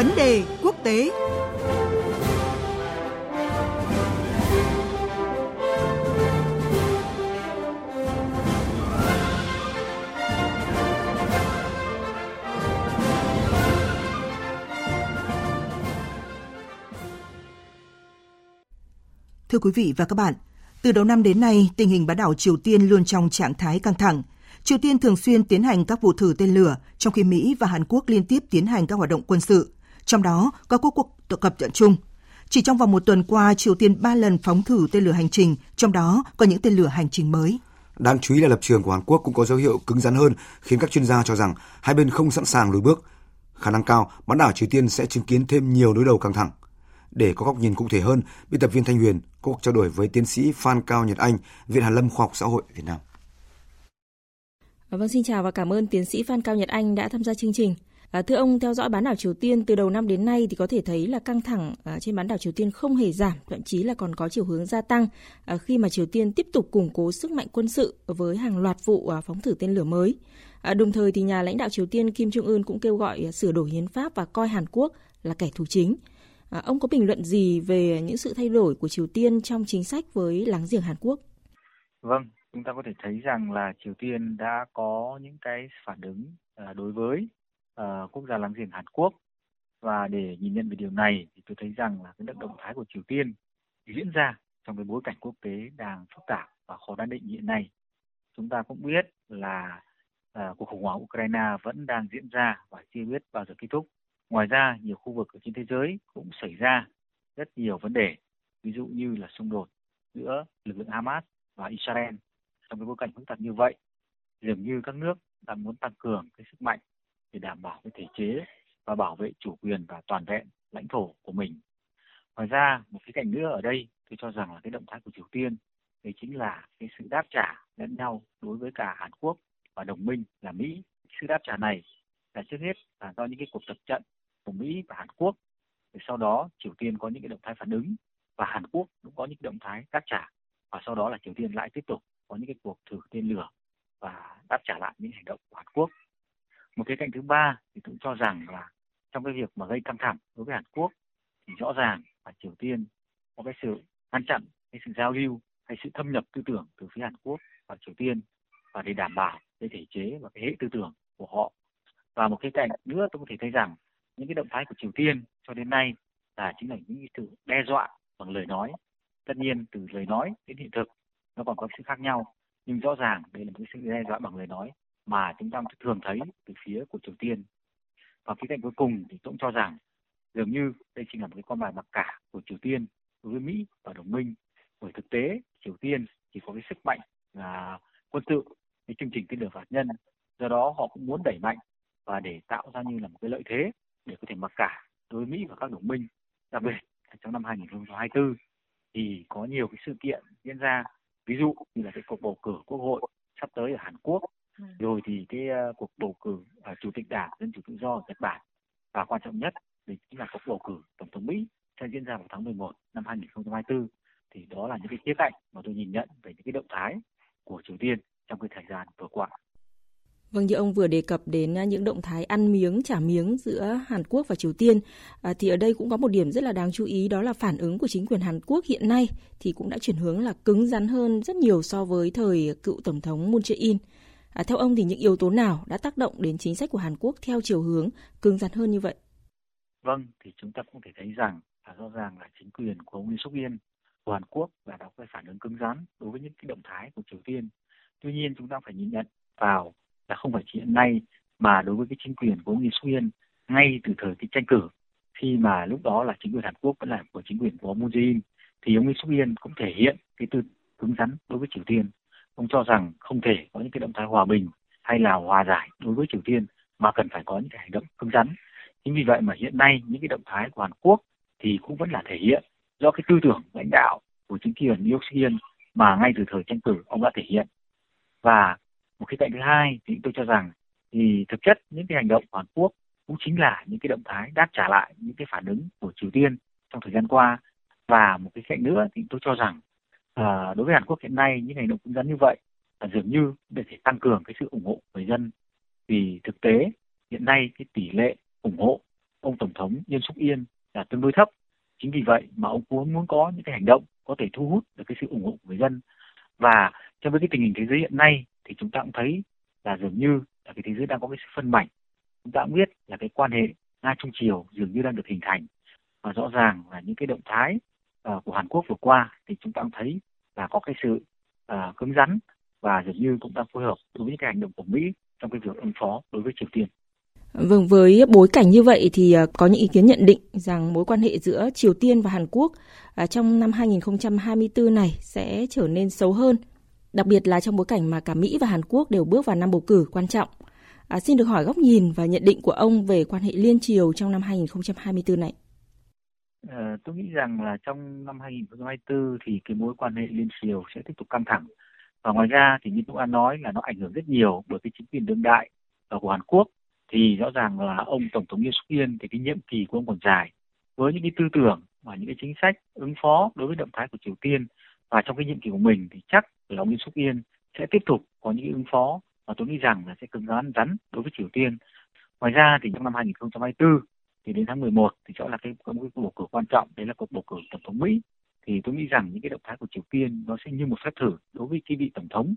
Vấn đề quốc tế Thưa quý vị và các bạn, từ đầu năm đến nay, tình hình bán đảo Triều Tiên luôn trong trạng thái căng thẳng. Triều Tiên thường xuyên tiến hành các vụ thử tên lửa, trong khi Mỹ và Hàn Quốc liên tiếp tiến hành các hoạt động quân sự. Trong đó có các cuộc tập cập trận chung. Chỉ trong vòng một tuần qua, Triều Tiên ba lần phóng thử tên lửa hành trình, trong đó có những tên lửa hành trình mới. Đáng chú ý là lập trường của Hàn Quốc cũng có dấu hiệu cứng rắn hơn, khiến các chuyên gia cho rằng hai bên không sẵn sàng lùi bước. Khả năng cao, bán đảo Triều Tiên sẽ chứng kiến thêm nhiều đối đầu căng thẳng. Để có góc nhìn cụ thể hơn, biên tập viên Thanh Huyền có cuộc trao đổi với tiến sĩ Phan Cao Nhật Anh, Viện Hàn Lâm Khoa học Xã hội Việt Nam. Vâng, xin chào và cảm ơn tiến sĩ Phan Cao Nhật Anh đã tham gia chương trình. À, thưa ông, theo dõi bán đảo Triều Tiên từ đầu năm đến nay thì có thể thấy là căng thẳng à, trên bán đảo Triều Tiên không hề giảm, thậm chí là còn có chiều hướng gia tăng à, khi mà Triều Tiên tiếp tục củng cố sức mạnh quân sự với hàng loạt vụ à, phóng thử tên lửa mới. À, đồng thời thì nhà lãnh đạo Triều Tiên Kim Jong Un cũng kêu gọi à, sửa đổi hiến pháp và coi Hàn Quốc là kẻ thù chính. À, ông có bình luận gì về những sự thay đổi của Triều Tiên trong chính sách với láng giềng Hàn Quốc? Vâng, chúng ta có thể thấy rằng là Triều Tiên đã có những cái phản ứng à, đối với uh, quốc gia láng giềng Hàn Quốc và để nhìn nhận về điều này thì tôi thấy rằng là cái động thái của Triều Tiên diễn ra trong cái bối cảnh quốc tế đang phức tạp và khó đoán định hiện nay. Chúng ta cũng biết là uh, cuộc khủng hoảng Ukraine vẫn đang diễn ra và chưa biết bao giờ kết thúc. Ngoài ra, nhiều khu vực ở trên thế giới cũng xảy ra rất nhiều vấn đề, ví dụ như là xung đột giữa lực lượng Hamas và Israel. Trong cái bối cảnh phức tạp như vậy, dường như các nước đang muốn tăng cường cái sức mạnh để đảm bảo cái thể chế và bảo vệ chủ quyền và toàn vẹn lãnh thổ của mình. Ngoài ra, một cái cạnh nữa ở đây tôi cho rằng là cái động thái của Triều Tiên đấy chính là cái sự đáp trả lẫn nhau đối với cả Hàn Quốc và đồng minh là Mỹ. Sự đáp trả này là trước hết là do những cái cuộc tập trận của Mỹ và Hàn Quốc. Thì sau đó Triều Tiên có những cái động thái phản ứng và Hàn Quốc cũng có những động thái đáp trả và sau đó là Triều Tiên lại tiếp tục có những cái cuộc thử tên lửa và đáp trả lại những hành động của Hàn Quốc. Một cái cạnh thứ ba thì cũng cho rằng là trong cái việc mà gây căng thẳng đối với Hàn Quốc thì rõ ràng là Triều Tiên có cái sự ngăn chặn cái sự giao lưu hay sự thâm nhập tư tưởng từ phía Hàn Quốc và Triều Tiên và để đảm bảo cái thể chế và cái hệ tư tưởng của họ. Và một cái cạnh nữa tôi có thể thấy rằng những cái động thái của Triều Tiên cho đến nay là chính là những sự đe dọa bằng lời nói. Tất nhiên từ lời nói đến hiện thực nó còn có sự khác nhau, nhưng rõ ràng đây là một sự đe dọa bằng lời nói mà chúng ta thường thấy từ phía của Triều Tiên. Và khía cạnh cuối cùng thì tôi cũng cho rằng dường như đây chính là một cái con bài mặc cả của Triều Tiên đối với Mỹ và đồng minh. Bởi thực tế Triều Tiên chỉ có cái sức mạnh là quân sự, cái chương trình tên lửa hạt nhân. Do đó họ cũng muốn đẩy mạnh và để tạo ra như là một cái lợi thế để có thể mặc cả đối với Mỹ và các đồng minh. Đặc biệt trong năm 2024 thì có nhiều cái sự kiện diễn ra, ví dụ như là cái cuộc bầu cử quốc hội sắp tới ở Hàn Quốc rồi thì cái uh, cuộc bầu cử uh, chủ tịch đảng dân chủ tự do Nhật Bản và quan trọng nhất thì chính là cuộc bầu cử tổng thống Mỹ sẽ diễn ra vào tháng 11 năm 2024 thì đó là những cái khía cạnh mà tôi nhìn nhận về những cái động thái của Triều Tiên trong cái thời gian vừa qua. Vâng, như ông vừa đề cập đến à, những động thái ăn miếng, trả miếng giữa Hàn Quốc và Triều Tiên, à, thì ở đây cũng có một điểm rất là đáng chú ý đó là phản ứng của chính quyền Hàn Quốc hiện nay thì cũng đã chuyển hướng là cứng rắn hơn rất nhiều so với thời cựu Tổng thống Moon Jae-in. À, theo ông thì những yếu tố nào đã tác động đến chính sách của Hàn Quốc theo chiều hướng cứng rắn hơn như vậy? Vâng, thì chúng ta cũng thể thấy rằng là rõ ràng là chính quyền của ông Lee Suk Yên của Hàn Quốc đã có cái phản ứng cứng rắn đối với những cái động thái của Triều Tiên. Tuy nhiên chúng ta phải nhìn nhận vào là không phải chỉ hiện nay mà đối với cái chính quyền của ông Lee Suk-in ngay từ thời cái tranh cử khi mà lúc đó là chính quyền Hàn Quốc vẫn là của chính quyền của Moon Jae-in thì ông Lee Suk-in cũng thể hiện cái tư cứng rắn đối với Triều Tiên. Ông cho rằng không thể có những cái động thái hòa bình hay là hòa giải đối với Triều Tiên mà cần phải có những cái hành động cứng rắn. Chính vì vậy mà hiện nay những cái động thái của Hàn Quốc thì cũng vẫn là thể hiện do cái tư tưởng lãnh đạo của chính quyền Yoon Suk-yeol mà ngay từ thời tranh cử ông đã thể hiện. Và một cái cạnh thứ hai thì tôi cho rằng thì thực chất những cái hành động của Hàn Quốc cũng chính là những cái động thái đáp trả lại những cái phản ứng của Triều Tiên trong thời gian qua và một cái cạnh nữa thì tôi cho rằng à, đối với Hàn Quốc hiện nay những hành động cứng rắn như vậy là dường như để thể tăng cường cái sự ủng hộ người dân vì thực tế hiện nay cái tỷ lệ ủng hộ ông tổng thống Yoon Suk-yeol là tương đối thấp. Chính vì vậy mà ông muốn muốn có những cái hành động có thể thu hút được cái sự ủng hộ của người dân. Và trong với cái tình hình thế giới hiện nay thì chúng ta cũng thấy là dường như là cái thế giới đang có cái sự phân mảnh. Chúng ta cũng biết là cái quan hệ Nga Trung Triều dường như đang được hình thành và rõ ràng là những cái động thái uh, của Hàn Quốc vừa qua thì chúng ta cũng thấy là có cái sự uh, cứng rắn và dường như cũng đang phối hợp đối với những cái hành động của Mỹ trong cái việc ứng phó đối với Triều Tiên. Vâng, với bối cảnh như vậy thì à, có những ý kiến nhận định rằng mối quan hệ giữa Triều Tiên và Hàn Quốc à, trong năm 2024 này sẽ trở nên xấu hơn, đặc biệt là trong bối cảnh mà cả Mỹ và Hàn Quốc đều bước vào năm bầu cử quan trọng. À, xin được hỏi góc nhìn và nhận định của ông về quan hệ liên triều trong năm 2024 này. À, tôi nghĩ rằng là trong năm 2024 thì cái mối quan hệ liên triều sẽ tiếp tục căng thẳng. Và ngoài ra thì như tôi đã nói là nó ảnh hưởng rất nhiều bởi cái chính quyền đương đại của Hàn Quốc. Thì rõ ràng là ông Tổng thống Yoon suk Yeol thì cái nhiệm kỳ của ông còn dài. Với những cái tư tưởng và những cái chính sách ứng phó đối với động thái của Triều Tiên và trong cái nhiệm kỳ của mình thì chắc là ông Yoon suk Yeol sẽ tiếp tục có những ứng phó và tôi nghĩ rằng là sẽ cứng rắn rắn đối với Triều Tiên. Ngoài ra thì trong năm 2024 thì đến tháng 11 thì rõ là cái có một cái cuộc bầu cử quan trọng đấy là cuộc bầu cử tổng thống Mỹ thì tôi nghĩ rằng những cái động thái của Triều Tiên nó sẽ như một phép thử đối với cái vị tổng thống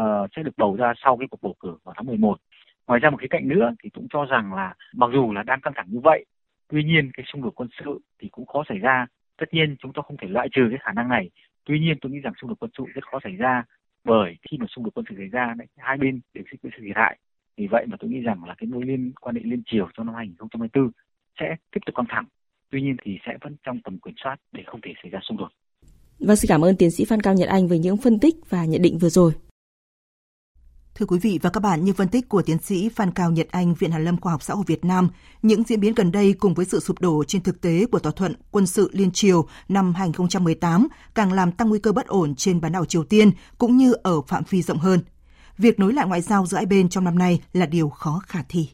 uh, sẽ được bầu ra sau cái cuộc bầu cử vào tháng 11. Ngoài ra một khía cạnh nữa thì cũng cho rằng là mặc dù là đang căng thẳng như vậy, tuy nhiên cái xung đột quân sự thì cũng khó xảy ra. Tất nhiên chúng ta không thể loại trừ cái khả năng này. Tuy nhiên tôi nghĩ rằng xung đột quân sự rất khó xảy ra bởi khi mà xung đột quân sự xảy ra đấy, hai bên đều sẽ bị sự thiệt hại vì vậy mà tôi nghĩ rằng là cái mối liên quan hệ liên triều trong năm 2024 sẽ tiếp tục căng thẳng tuy nhiên thì sẽ vẫn trong tầm kiểm soát để không thể xảy ra xung đột. Vâng, xin cảm ơn tiến sĩ Phan Cao Nhật Anh về những phân tích và nhận định vừa rồi. Thưa quý vị và các bạn, như phân tích của tiến sĩ Phan Cao Nhật Anh, Viện Hàn lâm Khoa học Xã hội Việt Nam, những diễn biến gần đây cùng với sự sụp đổ trên thực tế của thỏa thuận quân sự liên triều năm 2018 càng làm tăng nguy cơ bất ổn trên bán đảo Triều Tiên cũng như ở phạm vi rộng hơn. Việc nối lại ngoại giao giữa hai bên trong năm nay là điều khó khả thi.